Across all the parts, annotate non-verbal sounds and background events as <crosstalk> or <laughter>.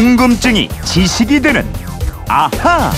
궁금증이 지식이 되는 아하.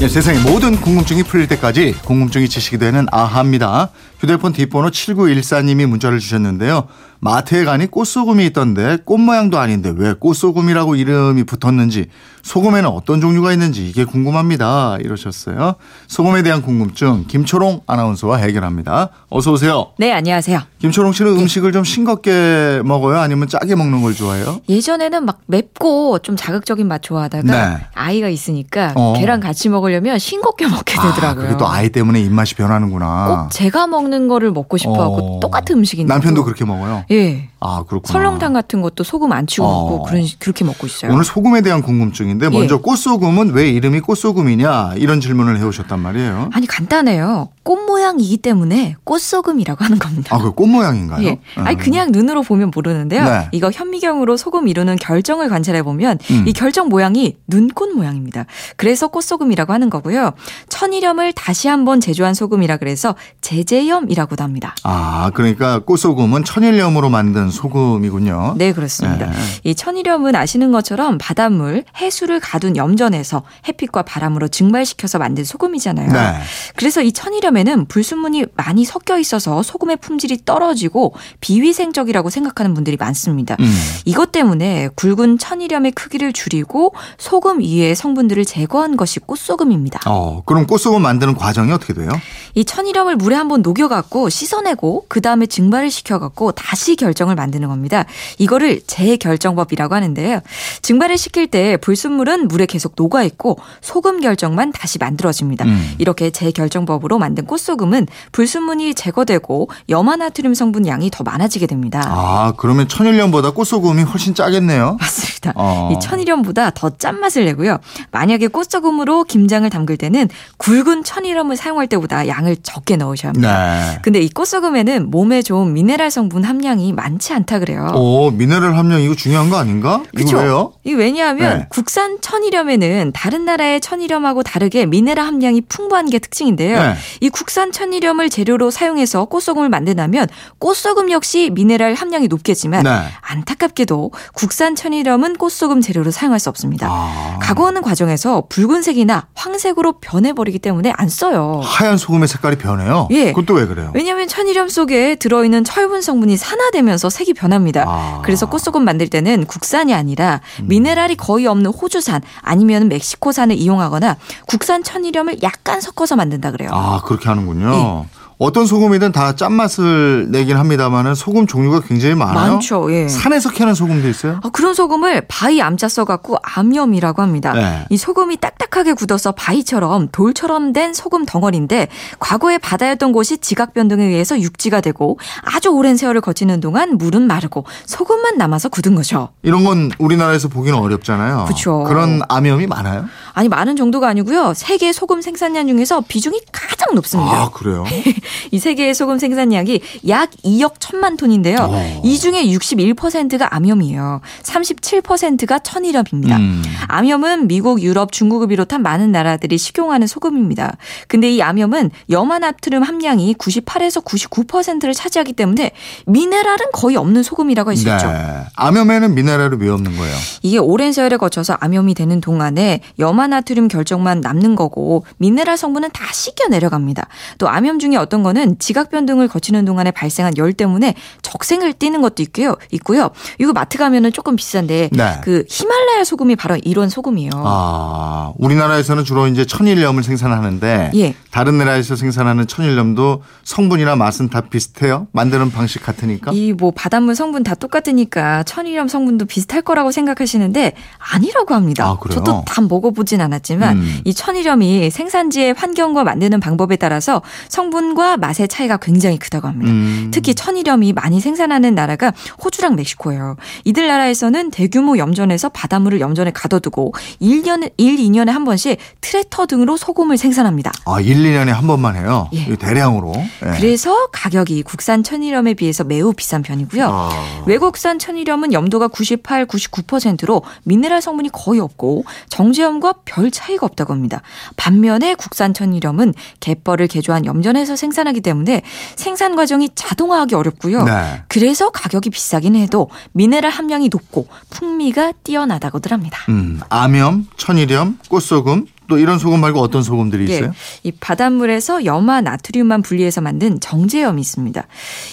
예, 세상의 모든 궁금증이 풀릴 때까지 궁금증이 지식이 되는 아하입니다. 휴대폰 뒷번호 7914님이 문자를 주셨는데요. 마트에 가니 꽃소금이 있던데 꽃 모양도 아닌데 왜 꽃소금이라고 이름이 붙었는지 소금에는 어떤 종류가 있는지 이게 궁금합니다. 이러셨어요. 소금에 대한 궁금증 김초롱 아나운서와 해결합니다. 어서 오세요. 네, 안녕하세요. 김초롱 씨는 음식을 좀 싱겁게 먹어요? 아니면 짜게 먹는 걸 좋아해요? 예전에는 막 맵고 좀 자극적인 맛 좋아하다가 네. 아이가 있으니까 어. 계란 같이 먹으려면 싱겁게 먹게 아, 되더라고요. 그게 또 아이 때문에 입맛이 변하는구나. 꼭 제가 먹는 거를 먹고 싶어 하고 어. 똑같은 음식인데. 남편도 그렇게 먹어요? 예. 아, 그렇구나. 설렁탕 같은 것도 소금 안 치고 어. 먹고 그런 그렇게 먹고 있어요. 오늘 소금에 대한 궁금증인데 먼저 예. 꽃소금은 왜 이름이 꽃소금이냐 이런 질문을 해 오셨단 말이에요. 아니 간단해요. 꽃 모양이기 때문에 꽃소금이라고 하는 겁니다. 아, 그 꽃 모양인가요? 예. 아니 음. 그냥 눈으로 보면 모르는데요. 네. 이거 현미경으로 소금 이루는 결정을 관찰해 보면 음. 이 결정 모양이 눈꽃 모양입니다. 그래서 꽃소금이라고 하는 거고요. 천일염을 다시 한번 제조한 소금이라 그래서 제제염이라고도 합니다. 아, 그러니까 꽃소금은 천일염으로 만든 소금이군요. 네, 그렇습니다. 네. 이 천일염은 아시는 것처럼 바닷물, 해수를 가둔 염전에서 햇빛과 바람으로 증발시켜서 만든 소금이잖아요. 네. 그래서 이 천일염에는 불순물이 많이 섞여 있어서 소금의 품질이 떨어지고 비위생적이라고 생각하는 분들이 많습니다. 음. 이것 때문에 굵은 천일염의 크기를 줄이고 소금 이외의 성분들을 제거한 것이 꽃소금입니다. 어, 그럼 꽃소금 만드는 과정이 어떻게 돼요? 이 천일염을 물에 한번 녹여갖고 씻어내고 그 다음에 증발을 시켜갖고 다시 결정을 만드는 겁니다. 이거를 재결정법이라고 하는데요. 증발을 시킬 때 불순물은 물에 계속 녹아 있고 소금 결정만 다시 만들어집니다. 음. 이렇게 재결정법으로 만든 꽃소금은 불순물이 제거되고 염화나트륨 성분 양이 더 많아지게 됩니다. 아, 그러면 천일염보다 꽃소금이 훨씬 짜겠네요. 맞습니다. 어. 이 천일염보다 더 짠맛을 내고요. 만약에 꽃소금으로 김장을 담글 때는 굵은 천일염을 사용할 때보다 양을 적게 넣으셔야 합니다. 네. 근데 이 꽃소금에는 몸에 좋은 미네랄 성분 함량이 많지 않다 그래요. 오, 미네랄 함량 이거 중요한 거 아닌가? 이거 그쵸? 왜요? 이 왜냐하면 네. 국산 천일염에는 다른 나라의 천일염하고 다르게 미네랄 함량이 풍부한 게 특징인데요. 네. 이 국산 천일염을 재료로 사용해서 꽃소금을 만든다면 꽃소금 역시 미네랄 함량이 높겠지만 네. 안타깝게도 국산 천일염은 꽃소금 재료로 사용할 수 없습니다. 아. 가공하는 과정에서 붉은색이나 황색으로 변해버리기 때문에 안 써요. 하얀 소금의 색깔이 변해요? 예. 그것도 왜 그래요? 왜냐하면 천일염 속에 들어있는 철분 성분이 산화되면서 색이 변합니다. 아. 음. 그래서 꽃소금 만들 때는 국산이 아니라 미네랄이 거의 없는 호주산 아니면 멕시코산을 이용하거나 국산 천일염을 약간 섞어서 만든다 그래요. 아, 그렇게 하는군요. 예. 어떤 소금이든 다 짠맛을 내긴 합니다만은 소금 종류가 굉장히 많아요. 많죠. 예. 산에서 캐는 소금도 있어요? 아, 그런 소금을 바위 암자 써갖고 암염이라고 합니다. 네. 이 소금이 딱딱하게 굳어서 바위처럼 돌처럼 된 소금 덩어리인데 과거에 바다였던 곳이 지각 변동에 의해서 육지가 되고 아주 오랜 세월을 거치는 동안 물은 마르고 소금만 남아서 굳은 거죠. 이런 건 우리나라에서 보기는 어렵잖아요. 그쵸. 그런 암염이 많아요? 아니 많은 정도가 아니고요. 세계 소금 생산량 중에서 비중이 가장 높습니다. 아, 그래요? <laughs> 이 세계의 소금 생산량이 약 2억 천만 톤인데요. 오. 이 중에 61%가 암염이에요. 37%가 천일염입니다. 음. 암염은 미국, 유럽, 중국을 비롯한 많은 나라들이 식용하는 소금입니다. 근데 이 암염은 염화나트륨 함량이 98에서 99%를 차지하기 때문에 미네랄은 거의 없는 소금이라고 할 수 있죠. 네. 암염에는 미네랄이 왜 없는 거예요? 이게 오랜 세월에 거쳐서 암염이 되는 동안에 염화 나트륨 결정만 남는 거고 미네랄 성분은 다 씻겨 내려갑니다. 또 암염 중에 어떤 거는 지각 변동을 거치는 동안에 발생한 열 때문에 적생을 띠는 것도 있고요. 있고요. 이거 마트 가면은 조금 비싼데 네. 그 히말라야 소금이 바로 이런 소금이에요. 아, 우리나라에서는 주로 이제 천일염을 생산하는데 예. 다른 나라에서 생산하는 천일염도 성분이나 맛은 다 비슷해요? 만드는 방식 같으니까? 이 뭐 바닷물 성분 다 똑같으니까 천일염 성분도 비슷할 거라고 생각하시는데 아니라고 합니다. 아? 저도 다 먹어보 진 않았지만 음. 이 천일염이 생산지의 환경과 만드는 방법에 따라서 성분과 맛의 차이가 굉장히 크다고 합니다. 음. 특히 천일염이 많이 생산하는 나라가 호주랑 멕시코예요. 이들 나라에서는 대규모 염전에서 바닷물을 염전에 가둬두고 1년, 1, 2년에 한 번씩 트랙터 등으로 소금을 생산합니다. 아, 1, 2년에 한 번만 해요? 예. 대량으로? 예. 그래서 가격이 국산 천일염에 비해서 매우 비싼 편이고요. 아. 외국산 천일염은 염도가 98, 99%로 미네랄 성분이 거의 없고 정제염과 별 차이가 없다고 합니다. 반면에 국산 천일염은 갯벌을 개조한 염전에서 생산하기 때문에 생산 과정이 자동화하기 어렵고요. 네. 그래서 가격이 비싸긴 해도 미네랄 함량이 높고 풍미가 뛰어나다고들 합니다. 음, 암염, 천일염, 꽃소금 또 이런 소금 말고 어떤 소금들이 있어요? 예, 이 바닷물에서 염화 나트륨만 분리해서 만든 정제염이 있습니다.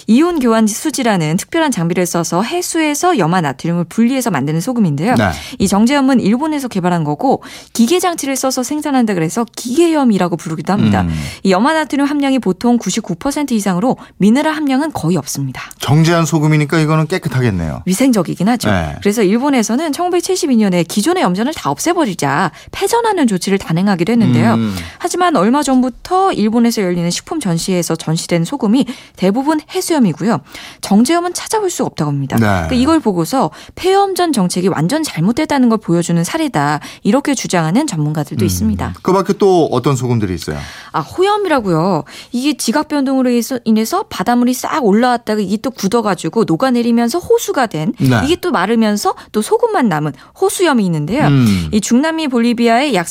이온 교환 수지라는 특별한 장비를 써서 해수에서 염화 나트륨을 분리해서 만드는 소금인데요. 네. 이 정제염은 일본에서 개발한 거고 기계 장치를 써서 생산한다 그래서 기계염이라고 부르기도 합니다. 음. 이 염화 나트륨 함량이 보통 99% 이상으로 미네랄 함량은 거의 없습니다. 정제한 소금이니까 이거는 깨끗하겠네요. 위생적이긴 하죠. 네. 그래서 일본에서는 1972년에 기존의 염전을 다 없애버리자 폐전하는 조치를 단행하기도 했는데요. 음. 하지만 얼마 전부터 일본에서 열리는 식품 전시회에서 전시된 소금이 대부분 해수염이고요. 정제염은 찾아볼 수 없다고 합니다. 네. 그러니까 이걸 보고서 폐염 전 정책이 완전 잘못됐다는 걸 보여주는 사례다. 이렇게 주장하는 전문가들도 있습니다. 그 밖에 또 어떤 소금들이 있어요? 아, 호염이라고요. 이게 지각 변동으로 인해서- 바닷물이 싹 올라왔다가 이게 또 굳어가지고 녹아내리면서 호수가 된 네. 이게 또 마르면서 또 소금만 남은 호수염이 있는데요. 음. 이 중남미 볼리비아의 약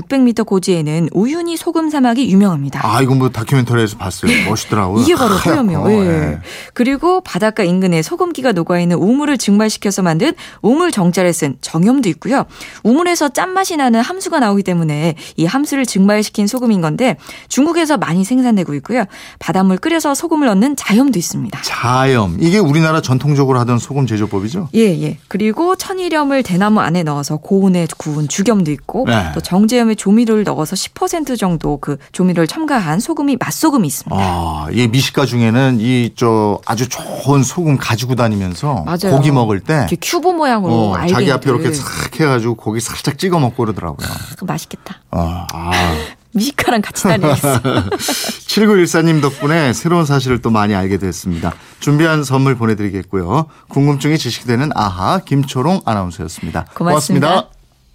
3,600m 고지에는 우유니 소금 사막이 유명합니다. 아, 이거 뭐 다큐멘터리에서 봤어요. 멋있더라고요. 이게 바로 하얗고. 호염이요. 예. 예. 그리고 바닷가 인근에 소금기가 녹아있는 우물을 증발시켜서 만든 우물 정자를 쓴 정염도 있고요. 우물에서 짠맛이 나는 함수가 나오기 때문에 이 함수를 증발시킨 소금인 건데 중국에서 많이 생산되고 있고요. 바닷물 끓여서 소금을 넣는 자염도 있습니다. 자염. 이게 우리나라 전통적으로 하던 소금 제조법이죠? 예, 예. 그리고 천일염을 대나무 안에 넣어서 고온에 구운 죽염도 있고 네. 또 정제염 에 조미료를 넣어서 10% 정도 그 조미료를 첨가한 소금이 맛소금이 있습니다. 아, 이 미식가 중에는 이 저 아주 좋은 소금 가지고 다니면서 맞아요. 고기 먹을 때 큐브 모양으로 어, 자기 앞에 이렇게 싹 해가지고 고기 살짝 찍어 먹고 그러더라고요. 맛있겠다. 어, 아. <laughs> 미식가랑 같이 다니겠어. <laughs> 7914님 덕분에 새로운 사실을 또 많이 알게 됐습니다. 준비한 선물 보내드리겠고요. 궁금증이 지식되는 아하 김초롱 아나운서였습니다 고맙습니다.